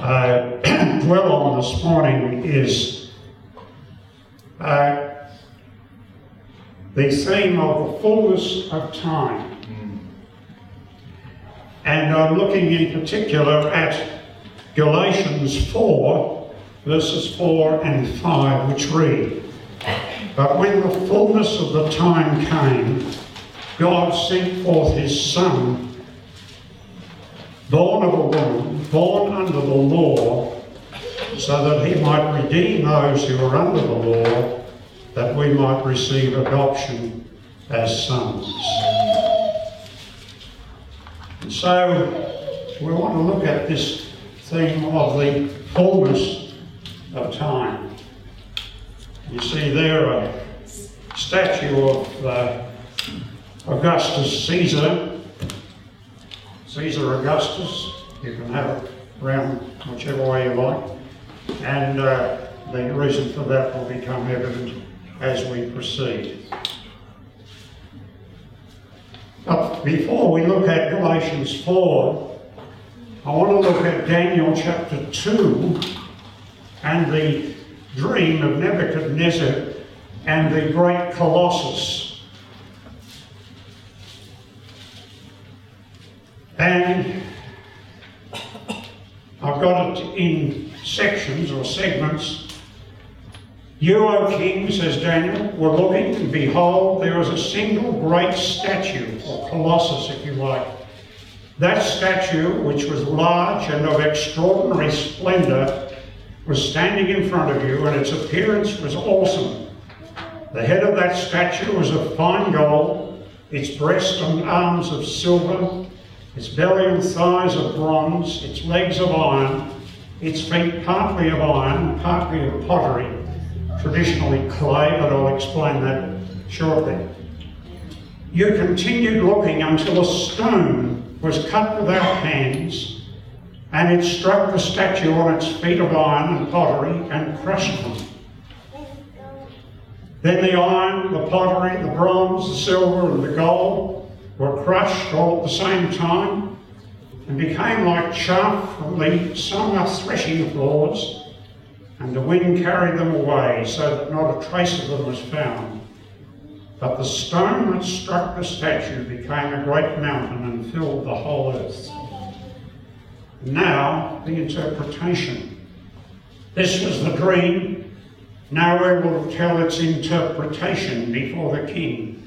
uh, dwell on this morning is uh, the theme of the fullness of time. And I'm looking in particular at Galatians 4, verses 4 and 5, which read, But when the fullness of the time came, God sent forth his Son, born of a woman, born under the law, so that he might redeem those who were under the law, that we might receive adoption as sons. And so we want to look at this theme of the fullness of time. You see there a statue of uh, Augustus Caesar, Caesar Augustus. You can have it around whichever way you like. And uh, the reason for that will become evident as we proceed. But before we look at Galatians 4, I want to look at Daniel chapter 2 and the dream of Nebuchadnezzar and the great Colossus. And I've got it in sections or segments. You, O king, says Daniel, were looking, and behold, there was a single great statue, or colossus, if you like. That statue, which was large and of extraordinary splendor, was standing in front of you, and its appearance was awesome. The head of that statue was of fine gold, its breast and arms of silver, its belly and thighs of bronze, its legs of iron, its feet partly of iron, partly of pottery traditionally clay, but I'll explain that shortly. You continued looking until a stone was cut without hands, and it struck the statue on its feet of iron and pottery and crushed them. Then the iron, the pottery, the bronze, the silver, and the gold were crushed all at the same time and became like chaff from the summer threshing floors and the wind carried them away, so that not a trace of them was found. But the stone that struck the statue became a great mountain and filled the whole earth. Now, the interpretation. This was the dream. Now we will tell its interpretation before the king.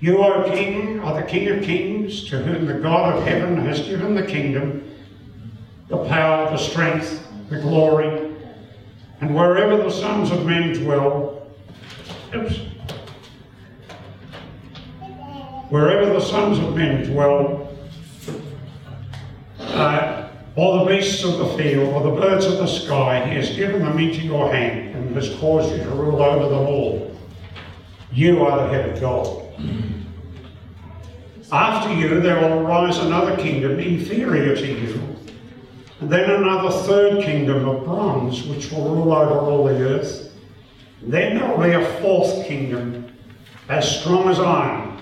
You, O king, are the king of kings, to whom the God of heaven has given the kingdom, the power, the strength, the glory, and wherever the sons of men dwell, oops, wherever the sons of men dwell, uh, or the beasts of the field, or the birds of the sky, he has given them into your hand and has caused you to rule over them all. You are the head of gold. After you, there will arise another kingdom inferior to you and then another third kingdom of bronze, which will rule over all the earth. Then there will be a fourth kingdom, as strong as iron.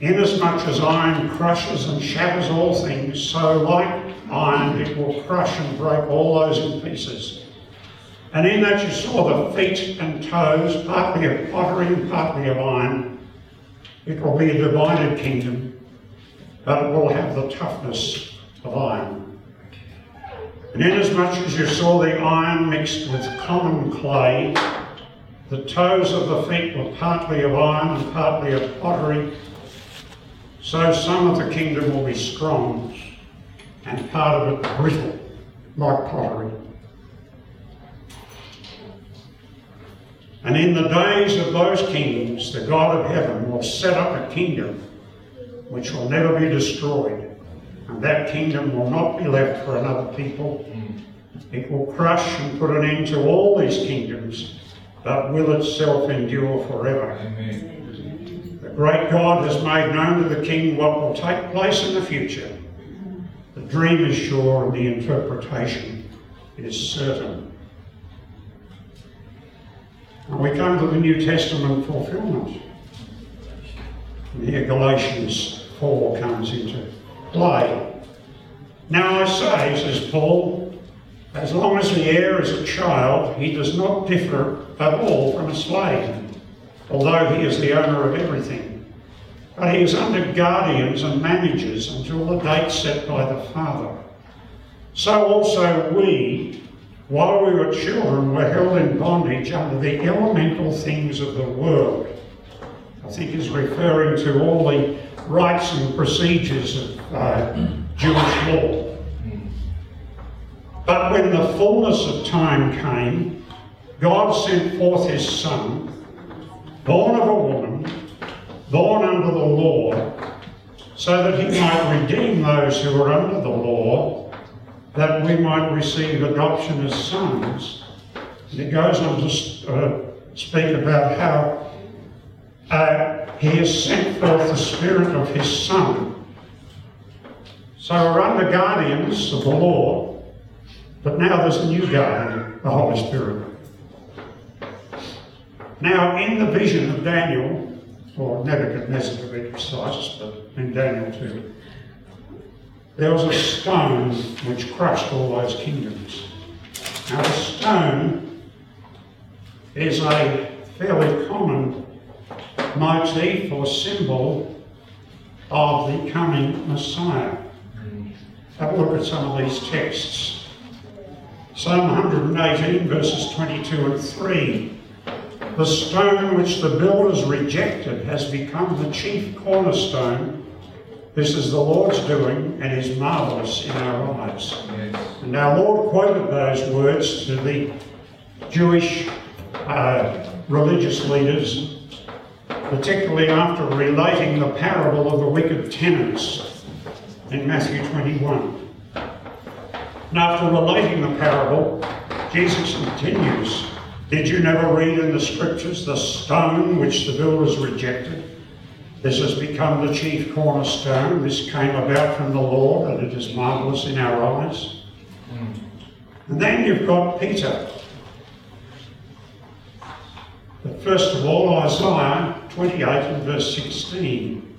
Inasmuch as iron crushes and shatters all things, so like iron it will crush and break all those in pieces. And in that you saw the feet and toes, partly of pottery and partly of iron. It will be a divided kingdom, but it will have the toughness of iron. And inasmuch as you saw the iron mixed with common clay, the toes of the feet were partly of iron and partly of pottery, so some of the kingdom will be strong and part of it brittle, like pottery. And in the days of those kings, the God of heaven will set up a kingdom which will never be destroyed and that kingdom will not be left for another people. It will crush and put an end to all these kingdoms, but will itself endure forever. Amen. The great God has made known to the king what will take place in the future. The dream is sure and the interpretation is certain. We come to the New Testament fulfillment. And here Galatians 4 comes into play. Now I say, says Paul, As long as the heir is a child, he does not differ at all from a slave, although he is the owner of everything. But he is under guardians and managers until the date set by the father. So also we, while we were children, we were held in bondage under the elemental things of the world. I think he's referring to all the rites and procedures of uh, Jewish law. But when the fullness of time came, God sent forth his Son, born of a woman, born under the law, so that he might redeem those who were under the law, that we might receive adoption as sons. And it goes on to uh, speak about how uh, he has sent forth the Spirit of his Son. So we're under guardians of the law, but now there's a new guardian, the Holy Spirit. Now, in the vision of Daniel, or Nebuchadnezzar to be precise, but in Daniel too, there was a stone which crushed all those kingdoms. Now, the stone is a fairly common motif or symbol of the coming Messiah. Have a look at some of these texts. Psalm 118, verses 22 and 3. The stone which the builders rejected has become the chief cornerstone. This is the Lord's doing and is marvellous in our eyes. Yes. And our Lord quoted those words to the Jewish uh, religious leaders, particularly after relating the parable of the wicked tenants in Matthew 21. And after relating the parable, Jesus continues Did you never read in the scriptures the stone which the builders rejected? This has become the chief cornerstone. This came about from the Lord, and it is marvellous in our eyes. Mm. And then you've got Peter. But first of all, Isaiah 28 and verse 16.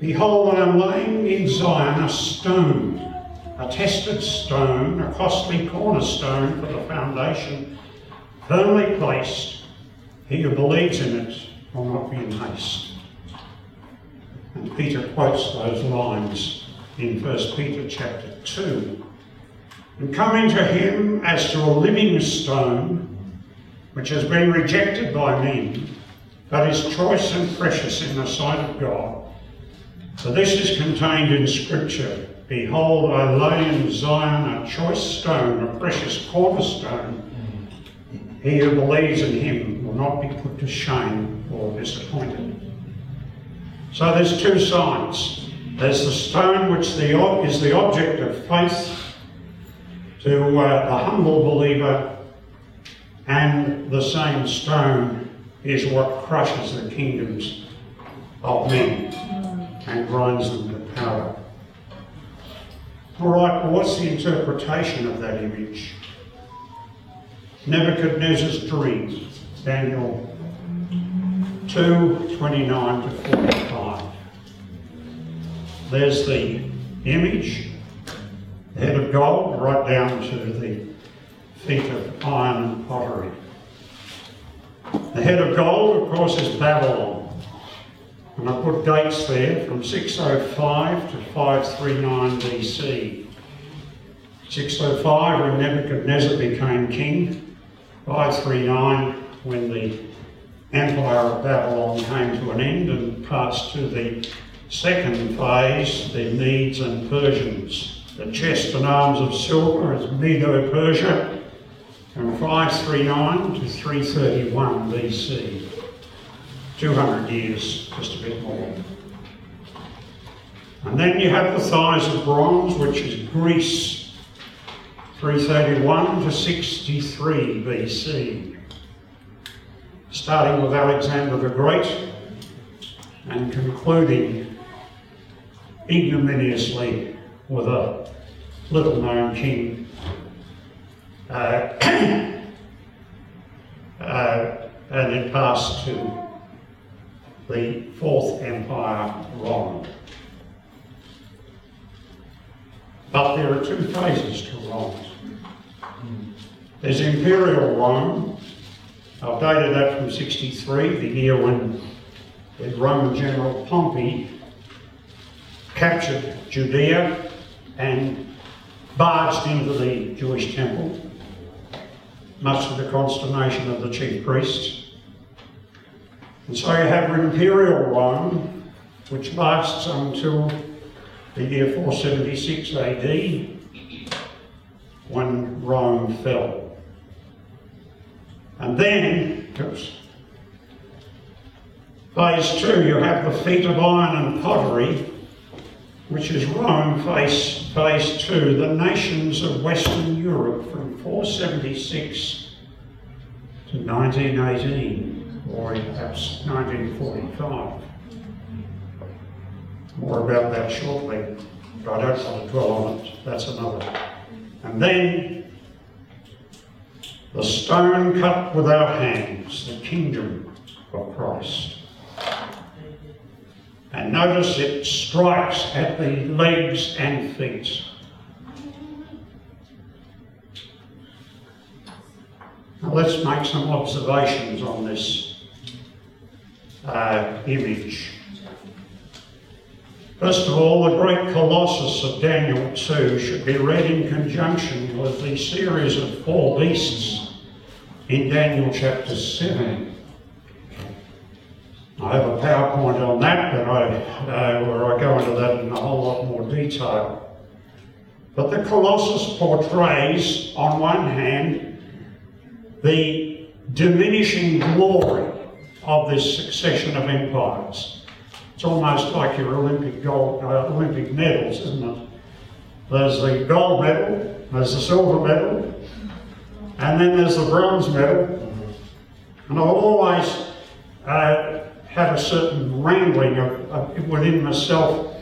Behold, I am laying in Zion a stone a tested stone, a costly cornerstone for the foundation, firmly placed. He who believes in it will not be in haste. And Peter quotes those lines in 1 Peter chapter 2. And coming to him as to a living stone, which has been rejected by men, but is choice and precious in the sight of God. For this is contained in Scripture Behold, I lay in Zion a choice stone, a precious cornerstone. He who believes in him will not be put to shame or disappointed. So there's two sides. There's the stone which the, is the object of faith to uh, the humble believer, and the same stone is what crushes the kingdoms of men and grinds them to powder. All right, what's the interpretation of that image? Nebuchadnezzar's dream, Daniel 2 29 to 45. There's the image, the head of gold, right down to the feet of iron and pottery. The head of gold, of course, is Babylon. And I put dates there from 605 to 539 BC. 605 when Nebuchadnezzar became king. 539 when the empire of Babylon came to an end and passed to the second phase, the Medes and Persians. The chest and arms of silver is Medo-Persia from 539 to 331 BC. 200 years, just a bit more. And then you have the thighs of bronze, which is Greece, 331 to 63 BC. Starting with Alexander the Great and concluding ignominiously with a little known king. Uh, uh, and it passed to the Fourth Empire Rome. But there are two phases to Rome. There's Imperial Rome. I've dated that from 63, the year when the Roman general Pompey captured Judea and barged into the Jewish temple, much to the consternation of the chief priests. And so you have Imperial Rome, which lasts until the year 476 AD, when Rome fell. And then, oops, phase two, you have the feet of iron and pottery, which is Rome, phase, phase two, the nations of Western Europe from 476 to 1918, or perhaps 1945. More about that shortly, but I don't want to dwell on it. That's another. And then the stone cut with our hands, the kingdom of Christ. And notice it strikes at the legs and feet. Now let's make some observations on this uh, image. First of all, the great colossus of Daniel 2 should be read in conjunction with the series of four beasts in Daniel chapter 7. I have a PowerPoint on that, but I, uh, where I go into that in a whole lot more detail. But the Colossus portrays, on one hand, the diminishing glory of this succession of empires. It's almost like your Olympic gold, uh, Olympic medals, isn't it? There's the gold medal, there's the silver medal, and then there's the bronze medal. And I've always uh, had a certain wrangling of, of, within myself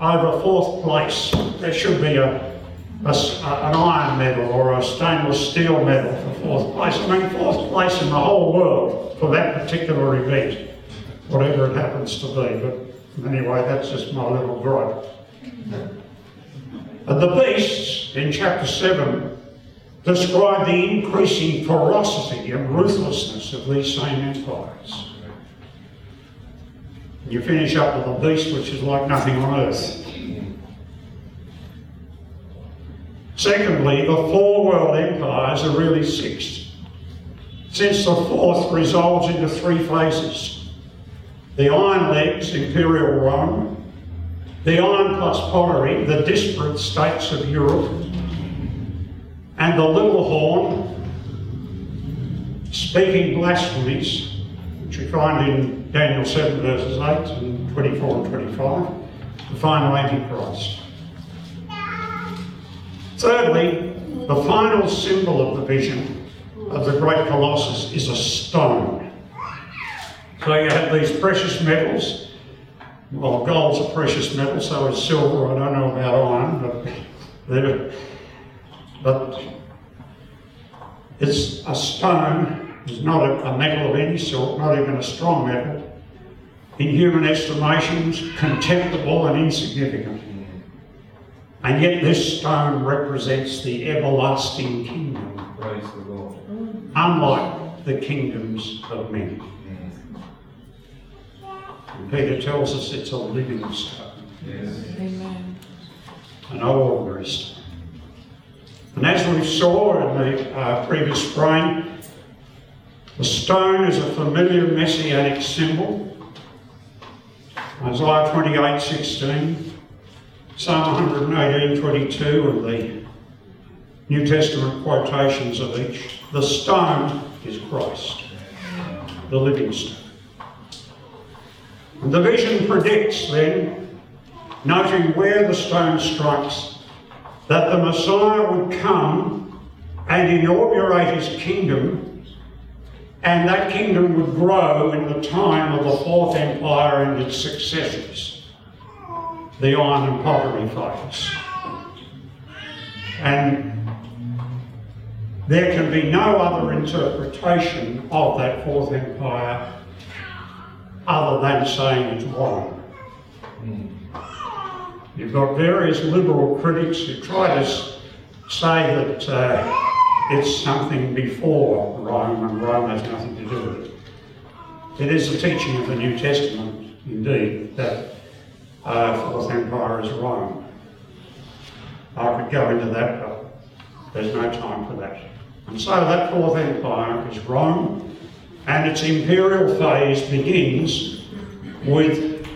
over fourth place. There should be a, a, an iron medal or a stainless steel medal for fourth place. I mean, fourth place in the whole world for that particular event, whatever it happens to be. But anyway, that's just my little gripe. And the beasts in chapter 7 describe the increasing ferocity and ruthlessness of these same empires. You finish up with a beast which is like nothing on earth. Secondly, the four world empires are really six, since the fourth resolves into three phases. The Iron Legs, Imperial Rome, the Iron plus Pottery, the disparate states of Europe, and the Little Horn, speaking blasphemies, which we find in Daniel 7 verses 8 and 24 and 25, the final Antichrist. Thirdly, the final symbol of the vision of the great Colossus is a stone. So you have these precious metals. Well, gold's a precious metal, so is silver. I don't know about iron, but, but it's a stone. It's not a, a metal of any sort, not even a strong metal. In human estimations, contemptible and insignificant. And yet this stone represents the everlasting kingdom. Praise the Lord. Unlike the kingdoms of men. And Peter tells us it's a living stone. Yes. Amen. an ordinary stone. And as we saw in the uh, previous frame, the stone is a familiar messianic symbol. Isaiah 28 16, Psalm 118 22, and the New Testament quotations of each. The stone is Christ, the living stone. The vision predicts then noting where the stone strikes, that the Messiah would come and inaugurate his kingdom, and that kingdom would grow in the time of the Fourth Empire and its successors, the iron and pottery phase. And there can be no other interpretation of that Fourth Empire other than saying it's wrong. You've got various liberal critics who try to say that uh, it's something before Rome, and Rome has nothing to do with it. It is the teaching of the New Testament, indeed, that uh, Fourth Empire is Rome. I could go into that, but there's no time for that. And so that Fourth Empire is Rome, and its imperial phase begins with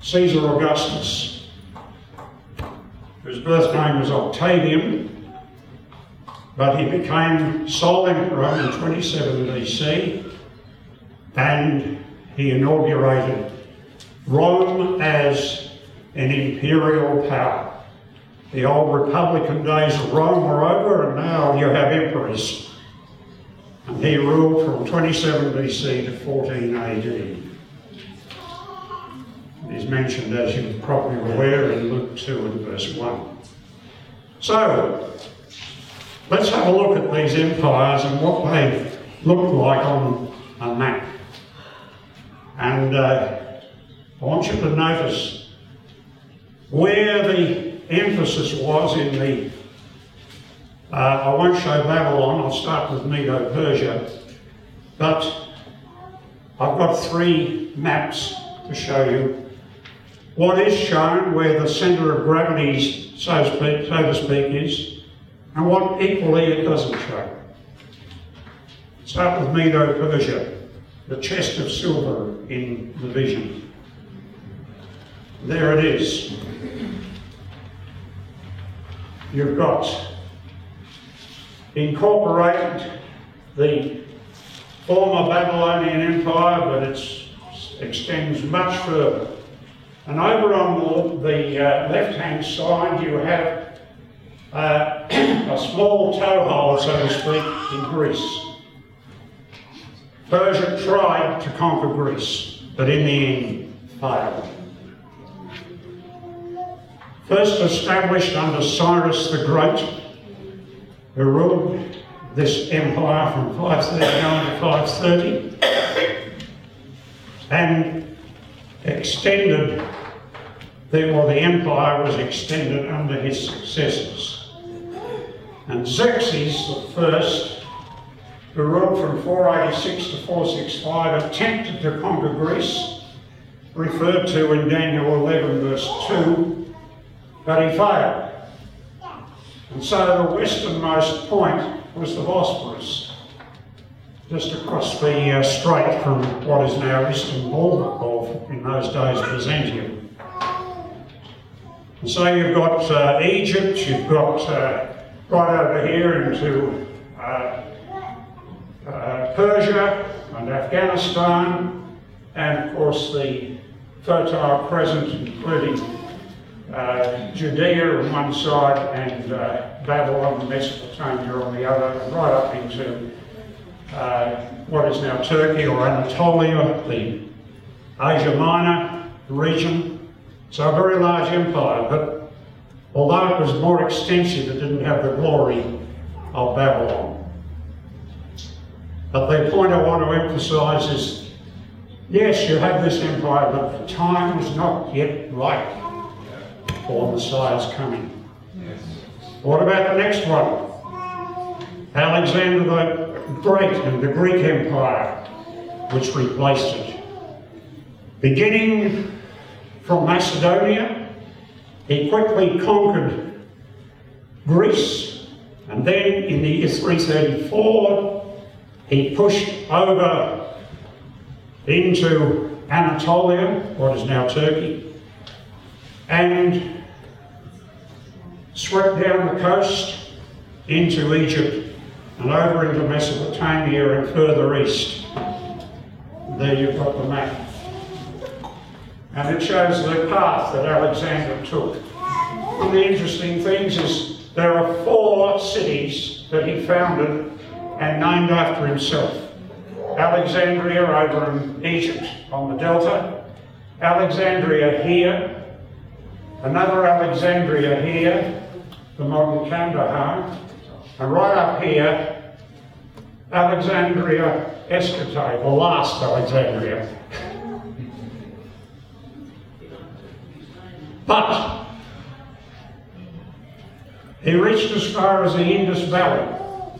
Caesar Augustus, whose birth name was Octavian, but he became sole emperor in 27 BC, and he inaugurated Rome as an imperial power. The old Republican days of Rome were over, and now you have emperors. He ruled from 27 BC to 14 AD. He's mentioned, as you're probably aware, in Luke 2 and verse 1. So, let's have a look at these empires and what they look like on a map. And uh, I want you to notice where the emphasis was in the, uh, I won't show Babylon, I'll start with Medo-Persia, but I've got three maps to show you. What is shown where the centre of gravity, so speak, so to speak is, and what equally it doesn't show. Start with Medo-Persia, the chest of silver in the vision. There it is. You've got incorporated the former Babylonian Empire, but it extends much further. And over on the, the uh, left-hand side, you have uh, a small toehold, so to speak, in Greece. Persia tried to conquer Greece, but in the end failed. First established under Cyrus the Great, who ruled this empire from 539 to 530, and extended, the, the empire was extended under his successors. And Xerxes the first, who ruled from 486 to 465, attempted to conquer Greece, referred to in Daniel 11 verse 2, but he failed. And so the westernmost point was the Bosporus, just across the uh, strait from what is now Istanbul, or in those days Byzantium. And so you've got uh, Egypt, you've got uh, right over here into uh, uh, Persia and Afghanistan, and of course the Fertile Crescent, including uh, Judea on one side and uh, Babylon and Mesopotamia on the other, right up into uh, what is now Turkey or Anatolia, the Asia Minor region. So a very large empire, but although it was more extensive, it didn't have the glory of Babylon. But the point I want to emphasize is yes, you have this empire, but the time is not yet right for Messiah's coming. Yes. What about the next one? Alexander the Great and the Greek Empire, which replaced it. Beginning from Macedonia, he quickly conquered Greece, and then in the year 334, he pushed over into Anatolia, what is now Turkey, and swept down the coast into Egypt and over into Mesopotamia and further east. There you've got the map. And it shows the path that Alexander took. One of the interesting things is there are four cities that he founded and named after himself. Alexandria over in Egypt on the Delta, Alexandria here, another Alexandria here, the modern Kandahar, and right up here, Alexandria Eschate, the last Alexandria. but he reached as far as the Indus Valley,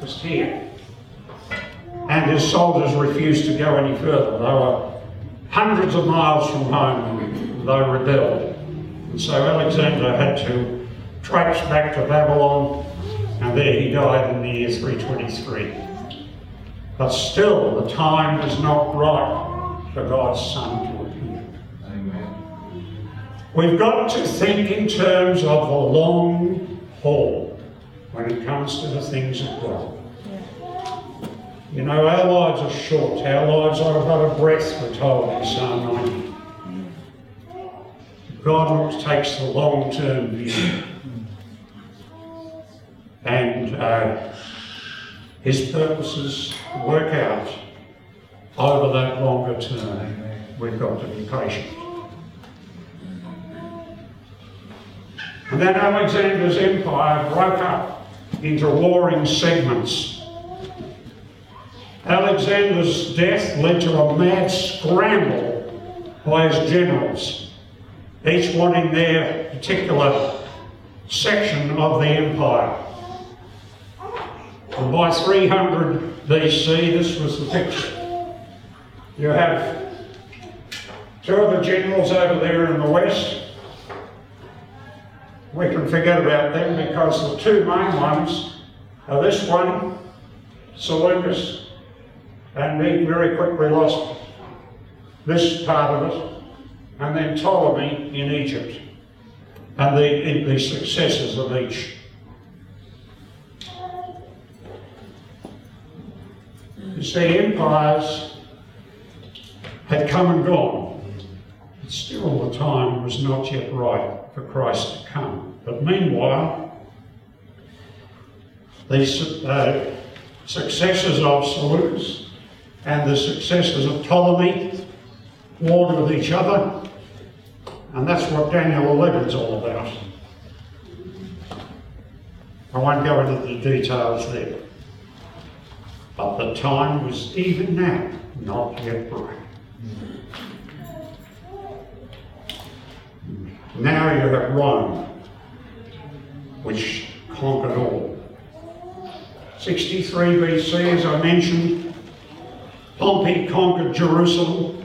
just here. And his soldiers refused to go any further. They were hundreds of miles from home and they rebelled. And so Alexander had to traipse back to Babylon and there he died in the year 323. But still, the time was not right for God's Son to appear. Amen. We've got to think in terms of the long haul when it comes to the things of God. You know, our lives are short. Our lives are about a breath, we're told in Psalm 90. God takes the long-term view. And uh, his purposes work out over that longer term. We've got to be patient. And then Alexander's empire broke up into warring segments. Alexander's death led to a mad scramble by his generals, each wanting their particular section of the empire. And by 300 BC, this was the picture. You have two of the generals over there in the west. We can forget about them because the two main ones are this one, Seleucus, and he very quickly lost this part of it, and then Ptolemy in Egypt, and the, the successors of each. You see, empires had come and gone. But still, the time was not yet right for Christ to come. But meanwhile, the uh, successors of Seleucus and the successors of Ptolemy warred with each other, and that's what Daniel 11 is all about. I won't go into the details there. But the time was even now not yet right. Now you have Rome, which conquered all. 63 BC, as I mentioned, Pompey conquered Jerusalem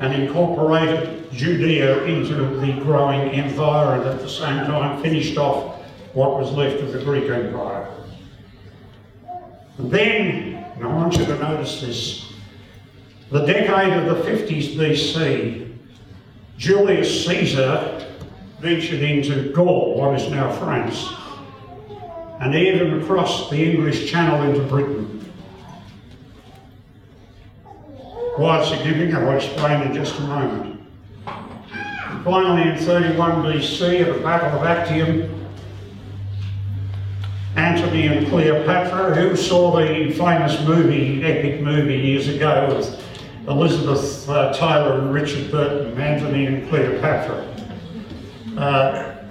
and incorporated Judea into the growing empire and at the same time finished off what was left of the Greek Empire. And then and I want you to notice this. The decade of the 50s BC, Julius Caesar ventured into Gaul, what is now France, and even across the English Channel into Britain. Why it's significant, I'll explain in just a moment. Finally, in 31 BC, at the Battle of Actium, Antony and Cleopatra, who saw the famous movie, epic movie years ago with Elizabeth uh, Taylor and Richard Burton, Antony and Cleopatra. Uh,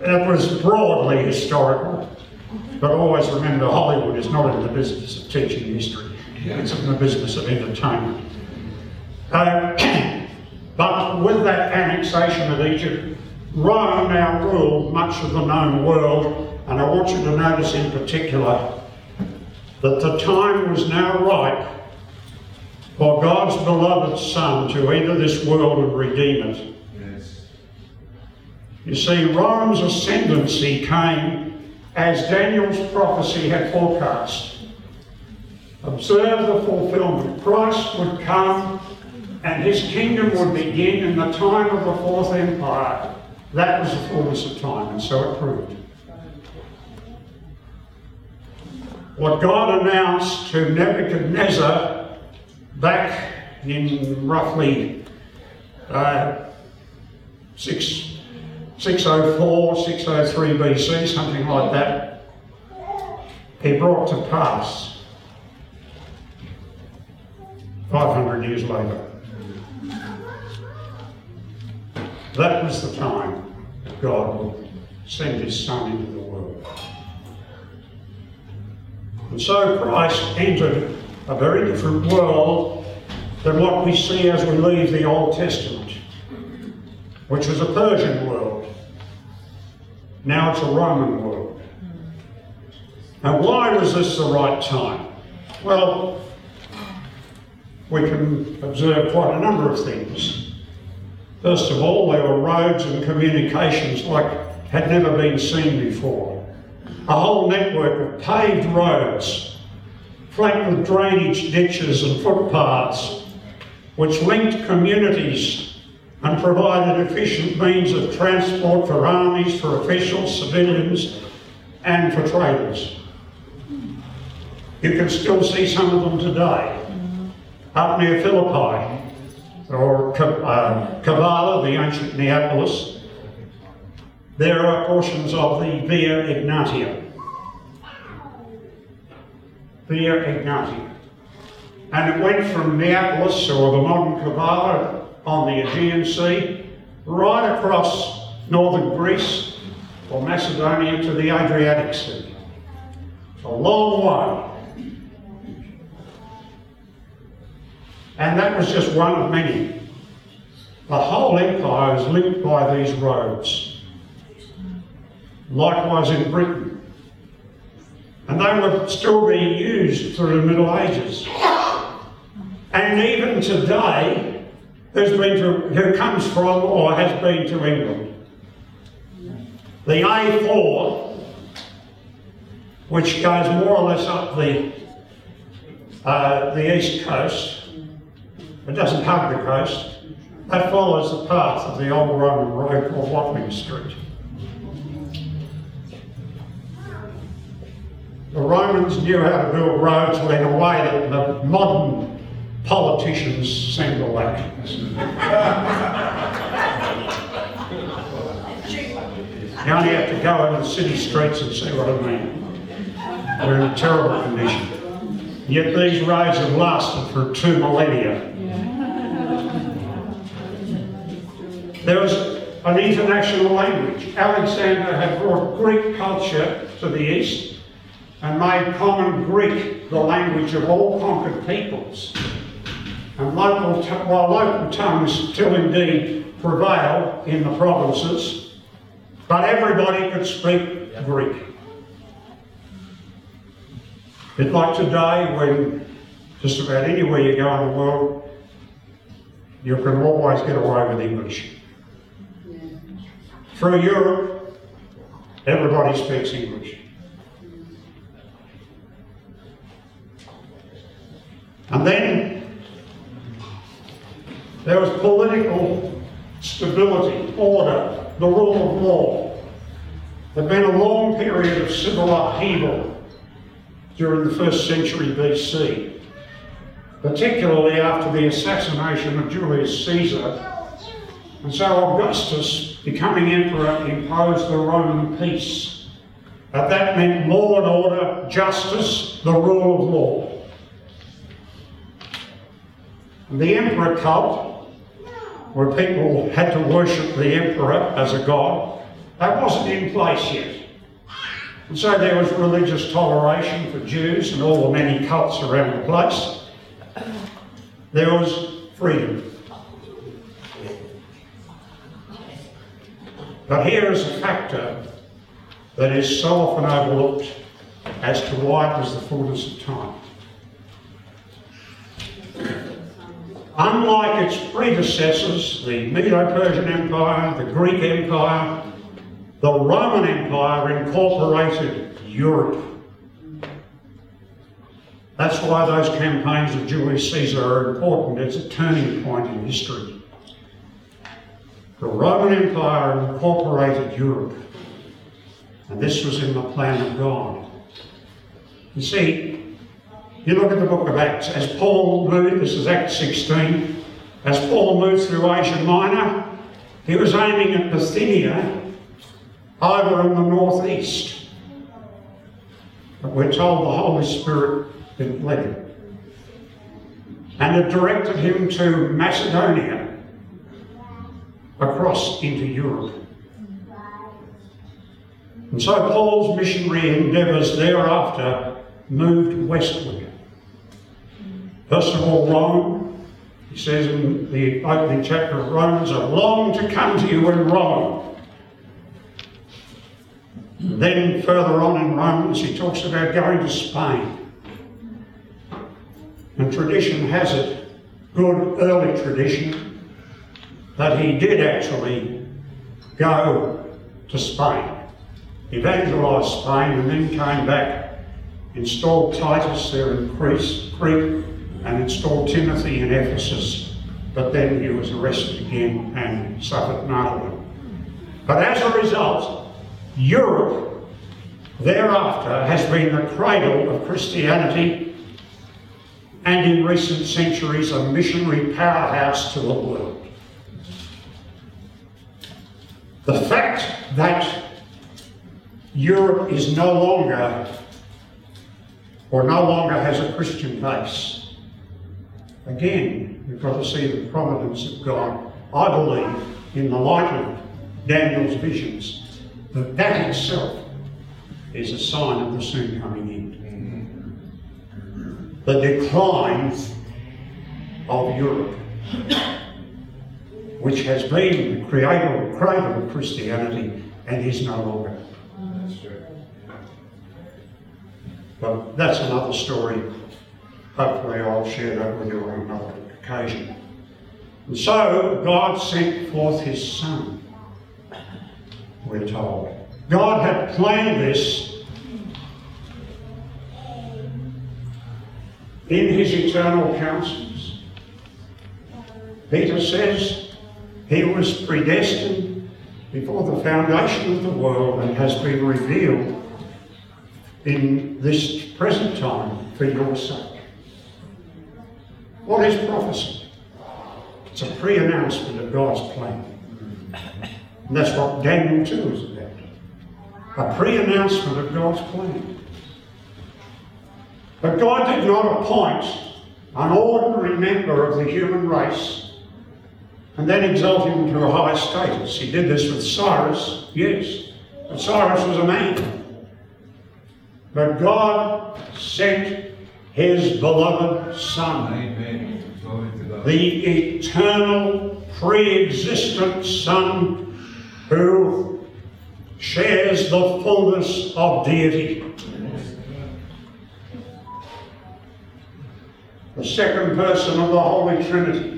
it was broadly historical, but always remember Hollywood is not in the business of teaching history. It's in the business of entertainment. Uh, but with that annexation of Egypt, Rome now ruled much of the known world, and I want you to notice in particular that the time was now right for God's beloved Son to enter this world and redeem it. Yes. You see, Rome's ascendancy came as Daniel's prophecy had forecast. Observe the fulfillment. Christ would come and his kingdom would begin in the time of the Fourth Empire. That was the fullness of time, and so it proved. What God announced to Nebuchadnezzar back in roughly uh, 6, 604, 603 BC, something like that, he brought to pass 500 years later. That was the time God would send his Son into the world. And so Christ entered a very different world than what we see as we leave the Old Testament, which was a Persian world. Now it's a Roman world. Now, why was this the right time? Well, we can observe quite a number of things. First of all, there were roads and communications like had never been seen before. A whole network of paved roads, flanked with drainage ditches and footpaths, which linked communities and provided efficient means of transport for armies, for officials, civilians, and for traders. You can still see some of them today. Up near Philippi, or uh, Kavala, the ancient Neapolis, there are portions of the Via Egnatia. Via Egnatia. And it went from Neapolis, or the modern Kavala, on the Aegean Sea, right across northern Greece or Macedonia to the Adriatic Sea. A long way. And that was just one of many. The whole empire is linked by these roads. Likewise in Britain. And they were still being used through the Middle Ages. And even today, there's been to, who comes from or has been to England. The A4, which goes more or less up the, uh, the east coast, it doesn't hug the coast. That follows the path of the old Roman road called Watling Street. The Romans knew how to build roads in a way that the modern politicians seem to lack. you only have to go over the city streets and see what I mean. We're in a terrible condition. Yet these roads have lasted for two millennia. There was an international language. Alexander had brought Greek culture to the east and made common Greek the language of all conquered peoples. And local while local tongues still indeed prevail in the provinces, but everybody could speak Greek. It's like today when just about anywhere you go in the world, you can always get away with English. Through Europe, everybody speaks English. And then there was political stability, order, the rule of law. There'd been a long period of civil upheaval during the first century BC, particularly after the assassination of Julius Caesar and so Augustus, becoming emperor, imposed the Roman peace. But that meant law and order, justice, the rule of law. And the emperor cult, where people had to worship the emperor as a god, that wasn't in place yet. And so there was religious toleration for Jews and all the many cults around the place. There was freedom. But here is a factor that is so often overlooked as to why it was the fullness of time. Unlike its predecessors, the Medo-Persian Empire, the Greek Empire, the Roman Empire incorporated Europe. That's why those campaigns of Julius Caesar are important. It's a turning point in history. The Roman Empire incorporated Europe, and this was in the plan of God. You see, you look at the book of Acts, as Paul moved, this is Acts 16, as Paul moved through Asia Minor, he was aiming at Bithynia over in the northeast. But we're told the Holy Spirit led him. And it directed him to Macedonia across into Europe. And so Paul's missionary endeavours thereafter moved westward. First of all, Rome. He says in the opening chapter of Romans, I long to come to you in Rome. Then further on in Romans, he talks about going to Spain. And tradition has it, good early tradition, that he did actually go to Spain, evangelise Spain, and then came back, installed Titus there in Crete, and installed Timothy in Ephesus. But then he was arrested again and suffered martyrdom. But as a result, Europe thereafter has been the cradle of Christianity and in recent centuries a missionary powerhouse to the world. The fact that Europe is no longer or no longer has a Christian base, again, we've got to see the providence of God, I believe, in the light of Daniel's visions, that that itself is a sign of the soon coming end. The decline of Europe which has been the creator, of Christianity and is no longer. That's true. But that's another story. Hopefully, I'll share that with you on another occasion. And so, God sent forth His Son, we're told. God had planned this in His eternal counsels. Peter says, he was predestined before the foundation of the world and has been revealed in this present time for your sake. What is prophecy? It's a pre announcement of God's plan. And that's what Daniel 2 is about a pre announcement of God's plan. But God did not appoint an ordinary member of the human race and then exalt him to a high status. He did this with Cyrus, yes, but Cyrus was a man. But God sent his beloved Son, Amen. the eternal, pre existent Son who shares the fullness of deity. The second person of the Holy Trinity.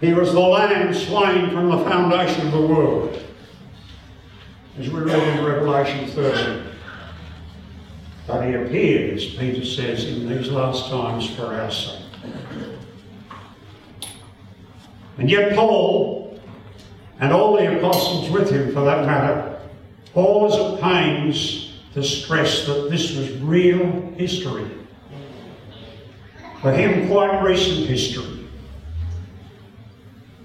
He was the lamb slain from the foundation of the world. As we read in Revelation 13. But he appeared, as Peter says, in these last times for our sake. And yet, Paul, and all the apostles with him for that matter, Paul is at pains to stress that this was real history. For him, quite recent history.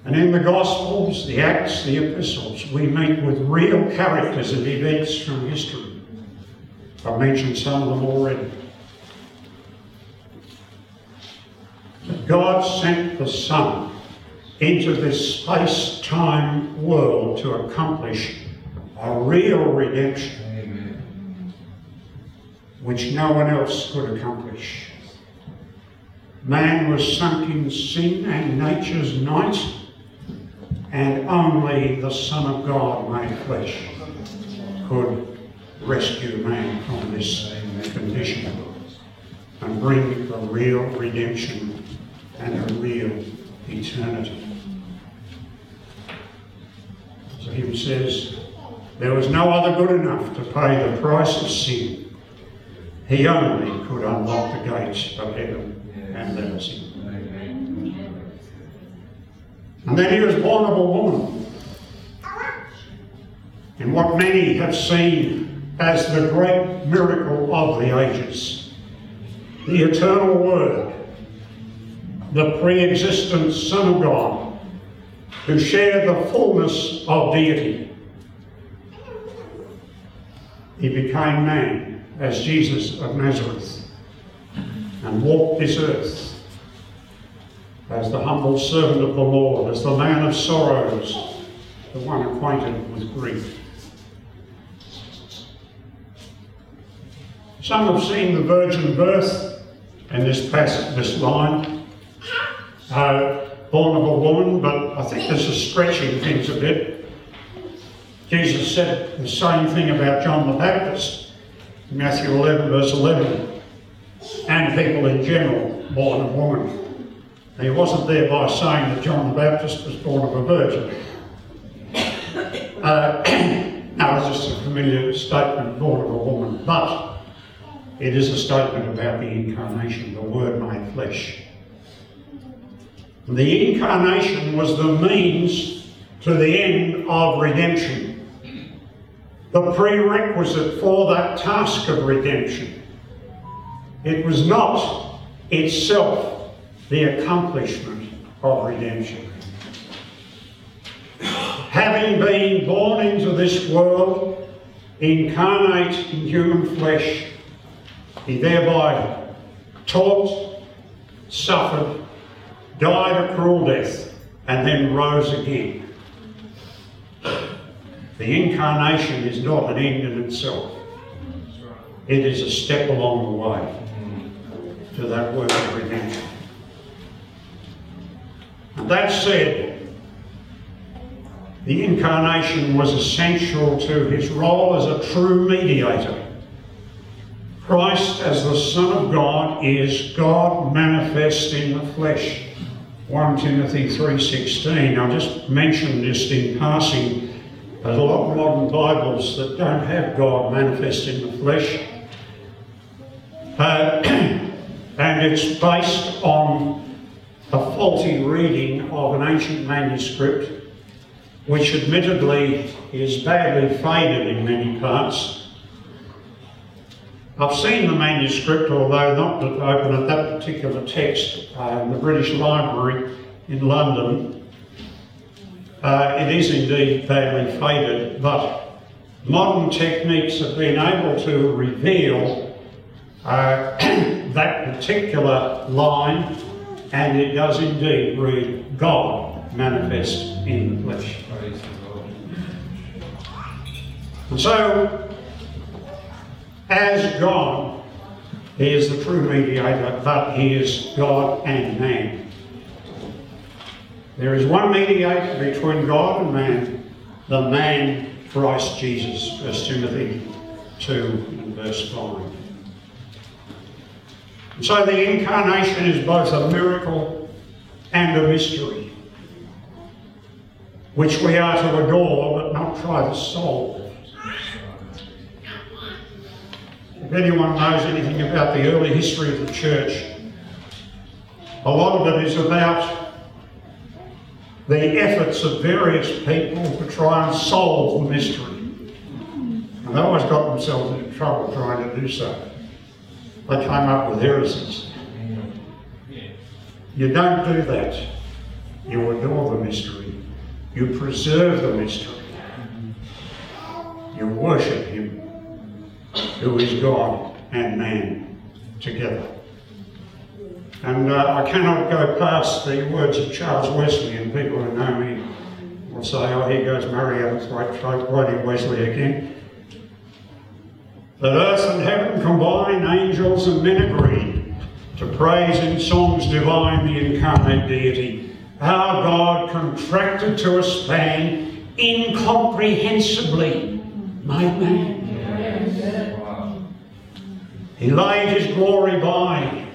And in the Gospels, the Acts, the Epistles, we meet with real characters and events from history. I've mentioned some of them already. But God sent the Son into this space time world to accomplish a real redemption, Amen. which no one else could accomplish. Man was sunk in sin and nature's night and only the Son of God made flesh could rescue man from this condition and bring a real redemption and a real eternity. So he says, there was no other good enough to pay the price of sin. He only could unlock the gates of heaven and let us in. And then he was born of a woman. In what many have seen as the great miracle of the ages, the eternal Word, the pre existent Son of God, who shared the fullness of deity. He became man as Jesus of Nazareth and walked this earth as the humble servant of the Lord, as the man of sorrows, the one acquainted with grief. Some have seen the virgin birth in this passage, this line, uh, born of a woman, but I think this is stretching things a bit. Jesus said the same thing about John the Baptist, Matthew 11, verse 11, and people in general, born of woman. He wasn't thereby saying that John the Baptist was born of a virgin. Uh, no, it's just a familiar statement, born of a woman. But it is a statement about the incarnation, the Word made flesh. The incarnation was the means to the end of redemption the prerequisite for that task of redemption. It was not itself the accomplishment of redemption. Having been born into this world, incarnate in human flesh, he thereby taught, suffered, died a cruel death, and then rose again. The incarnation is not an end in itself. It is a step along the way to that work of redemption. That said, the incarnation was essential to his role as a true mediator. Christ as the Son of God is God manifest in the flesh. 1 Timothy 3.16. I'll just mention this in passing there's a lot of modern Bibles that don't have God manifest in the flesh. Uh, and it's based on a faulty reading of an ancient manuscript, which admittedly is badly faded in many parts. I've seen the manuscript, although not open at that particular text, uh, in the British Library in London. Uh, it is indeed badly faded, but modern techniques have been able to reveal uh, that particular line, and it does indeed read God manifest in the flesh. Praise the Lord. And so, as God, He is the true mediator, but He is God and man. There is one mediator between God and man, the man Christ Jesus. 1 Timothy 2 and verse 5. So the incarnation is both a miracle and a mystery, which we are to adore but not try to solve. If anyone knows anything about the early history of the church, a lot of it is about the efforts of various people to try and solve the mystery. And they always got themselves into trouble trying to do so. They came up with heresies. You don't do that. You adore the mystery. You preserve the mystery. You worship Him, who is God and man together. And uh, I cannot go past the words of Charles Wesley, and people who know me will say, oh, here goes Murray quoting Wesley again. That earth and heaven combine, angels and men agree, to praise in songs divine the incarnate deity. Our God contracted to a span, incomprehensibly made man. He laid his glory by,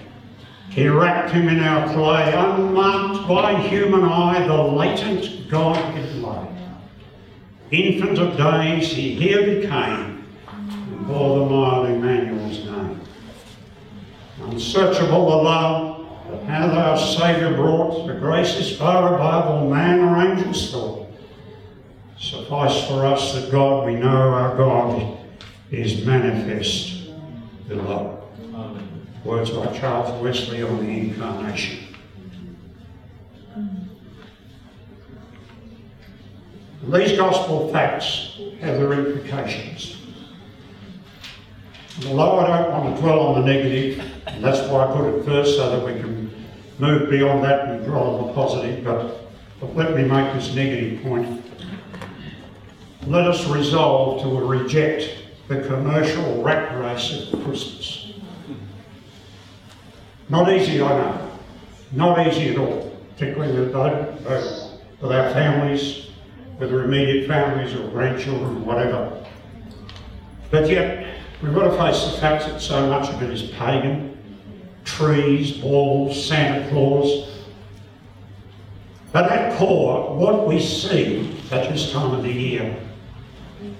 he wrapped him in our clay, unmarked by human eye, the latent Godhead light. Infant of days, he here became, bore the mild Emmanuel's name. Unsearchable the love that hath our Saviour brought, the grace is far above all man or angel's thought. Suffice for us that God we know our God is manifest below. Words by Charles Wesley on the Incarnation. These gospel facts have their implications. Although I don't want to dwell on the negative, and that's why I put it first so that we can move beyond that and dwell on the positive, but, but let me make this negative point. Let us resolve to reject the commercial rat race of Christmas. Not easy, I know. Not easy at all, particularly with, with our families with their immediate families or grandchildren whatever. But yet, we've got to face the fact that so much of it is pagan. Trees, balls, Santa Claus. But at core, what we see at this time of the year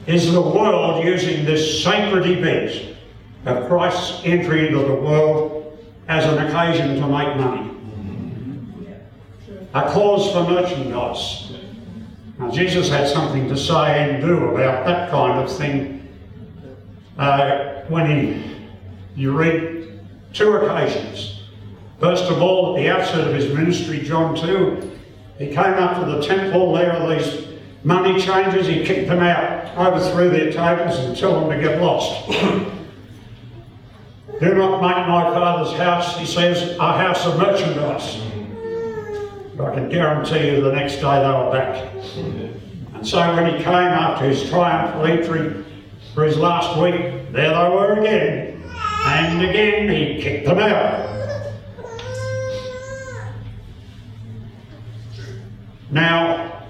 is the world using this sacred event of Christ's entry into the world as an occasion to make money. A cause for merchandise. Now, Jesus had something to say and do about that kind of thing uh, when he, you read two occasions. First of all, at the outset of his ministry, John 2, he came up to the temple, there are these money changers, he kicked them out, overthrew their tables and told them to get lost. Do not make my father's house, he says, a house of merchandise. But I can guarantee you the next day they were back. And so when he came after his triumphal entry for his last week, there they were again. And again he kicked them out. Now,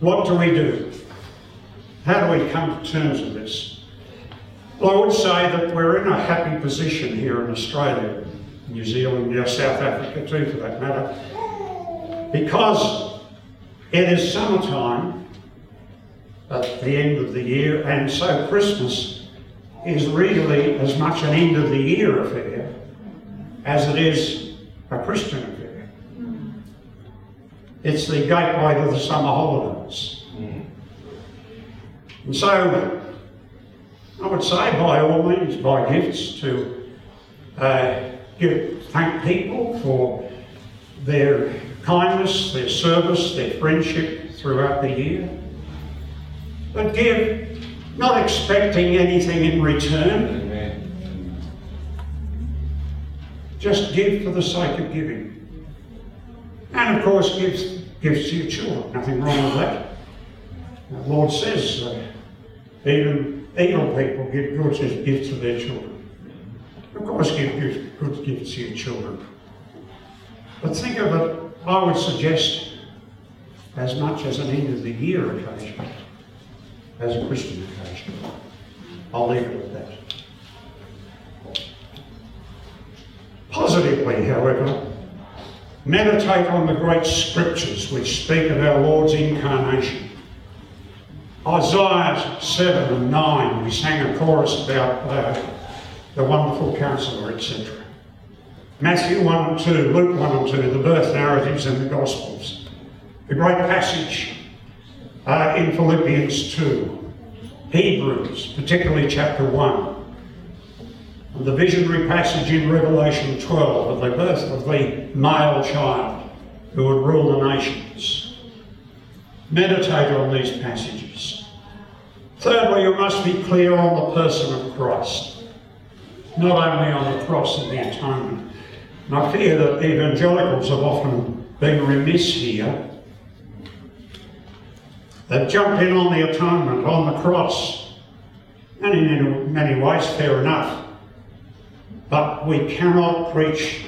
what do we do? How do we come to terms with this? Well, I would say that we're in a happy position here in Australia, New Zealand, now South Africa too for that matter, because it is summertime at the end of the year, and so Christmas is really as much an end of the year affair as it is a Christian affair. It's the gateway to the summer holidays. And so I would say by all means buy gifts to uh, give, thank people for their kindness, their service, their friendship throughout the year. But give, not expecting anything in return. Just give for the sake of giving. And of course, give gifts to your children. Nothing wrong with that. The Lord says uh, even evil people give good gifts to their children. Of course, give good gifts to your children. But think of it, I would suggest, as much as an end of the year occasion as a Christian occasion. I'll leave it at that. Positively, however, meditate on the great scriptures which speak of our Lord's incarnation. Isaiah 7 and 9, we sang a chorus about uh, the wonderful counselor, etc. Matthew 1 and 2, Luke 1 and 2, the birth narratives and the Gospels. The great passage uh, in Philippians 2, Hebrews, particularly chapter 1, and the visionary passage in Revelation 12 of the birth of the male child who would rule the nations. Meditate on these passages. Thirdly, you must be clear on the person of Christ, not only on the cross and the atonement. And I fear that evangelicals have often been remiss here They've jumped in on the atonement, on the cross, and in many ways, fair enough. But we cannot preach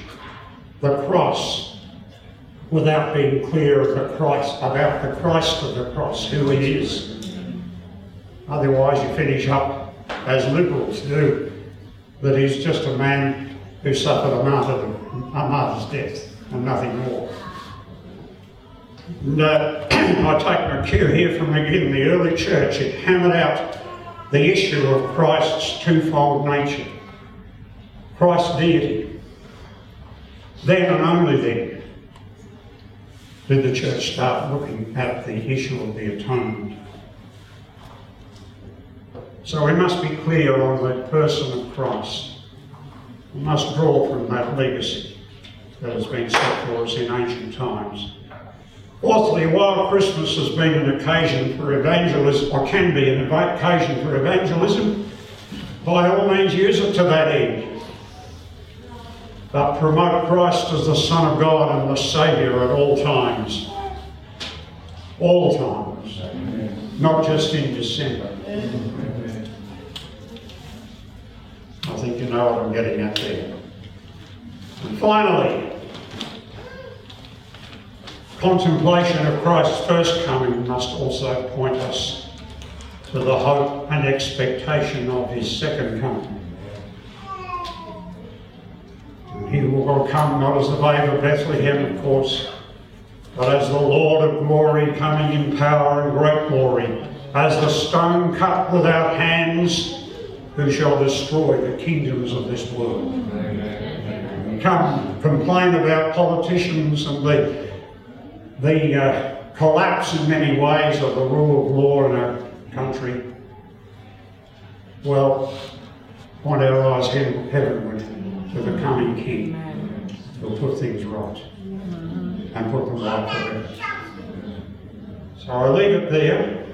the cross without being clear of the Christ, about the Christ of the cross, who it is. Otherwise, you finish up as liberals do, that he's just a man who suffered a martyr's, a martyr's death and nothing more. And, I take my cue here from again the early church. It hammered out the issue of Christ's twofold nature, Christ's deity. Then and only then did the church start looking at the issue of the atonement. So we must be clear on the person of Christ. We must draw from that legacy that has been set for us in ancient times. Fourthly, while Christmas has been an occasion for evangelism, or can be an occasion for evangelism, by all means use it to that end. But promote Christ as the Son of God and the Saviour at all times. All times. Not just in December. I think you know what I'm getting at there. And finally, contemplation of Christ's first coming must also point us to the hope and expectation of his second coming. He will come not as the babe of Bethlehem, of course, but as the Lord of glory coming in power and great glory, as the stone cut without hands, who shall destroy the kingdoms of this world. Amen. Come complain about politicians and the, the uh, collapse in many ways of the rule of law in our country. Well, point our eyes heavenward to the coming King who'll put things right and put them right forever. So I leave it there.